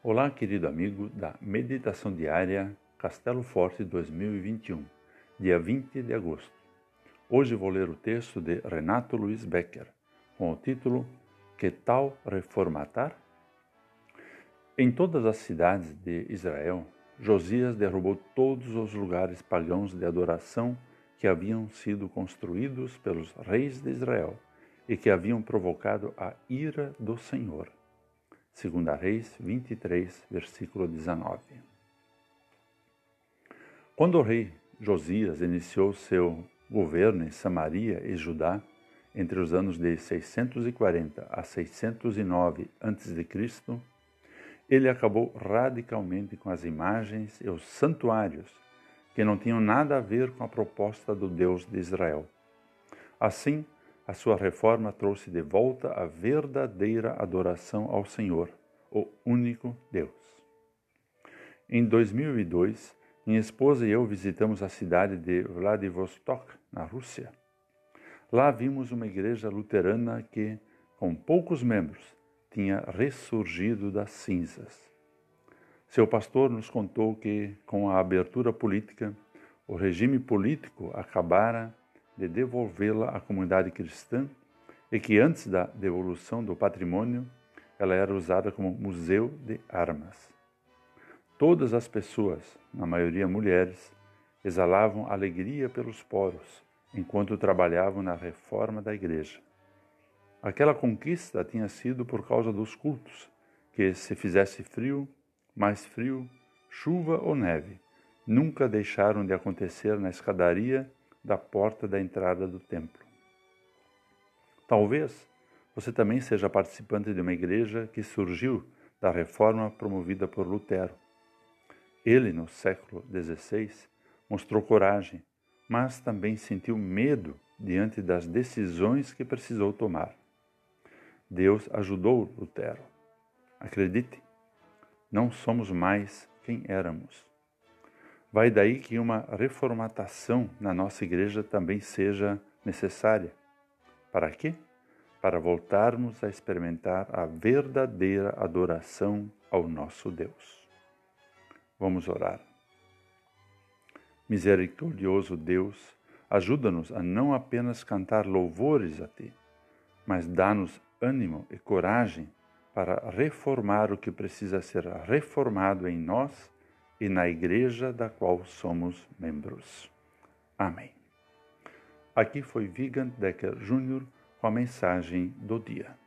Olá, querido amigo da Meditação Diária Castelo Forte 2021, dia 20 de agosto. Hoje vou ler o texto de Renato Luiz Becker, com o título Que tal reformatar? Em todas as cidades de Israel, Josias derrubou todos os lugares pagãos de adoração que haviam sido construídos pelos reis de Israel e que haviam provocado a ira do Senhor. 2 Reis 23, versículo 19. Quando o rei Josias iniciou seu governo em Samaria e Judá, entre os anos de 640 a 609 a.C., ele acabou radicalmente com as imagens e os santuários que não tinham nada a ver com a proposta do Deus de Israel. Assim, a sua reforma trouxe de volta a verdadeira adoração ao Senhor, o único Deus. Em 2002, minha esposa e eu visitamos a cidade de Vladivostok, na Rússia. Lá vimos uma igreja luterana que, com poucos membros, tinha ressurgido das cinzas. Seu pastor nos contou que, com a abertura política, o regime político acabara de devolvê-la à comunidade cristã e que antes da devolução do patrimônio, ela era usada como museu de armas. Todas as pessoas, na maioria mulheres, exalavam alegria pelos poros enquanto trabalhavam na reforma da igreja. Aquela conquista tinha sido por causa dos cultos, que se fizesse frio, mais frio, chuva ou neve, nunca deixaram de acontecer na escadaria da porta da entrada do templo. Talvez você também seja participante de uma igreja que surgiu da reforma promovida por Lutero. Ele, no século XVI, mostrou coragem, mas também sentiu medo diante das decisões que precisou tomar. Deus ajudou Lutero. Acredite, não somos mais quem éramos. Vai daí que uma reformatação na nossa igreja também seja necessária. Para quê? Para voltarmos a experimentar a verdadeira adoração ao nosso Deus. Vamos orar. Misericordioso Deus, ajuda-nos a não apenas cantar louvores a Ti, mas dá-nos ânimo e coragem para reformar o que precisa ser reformado em nós e na igreja da qual somos membros. Amém. Aqui foi Vigan Decker Jr. com a mensagem do dia.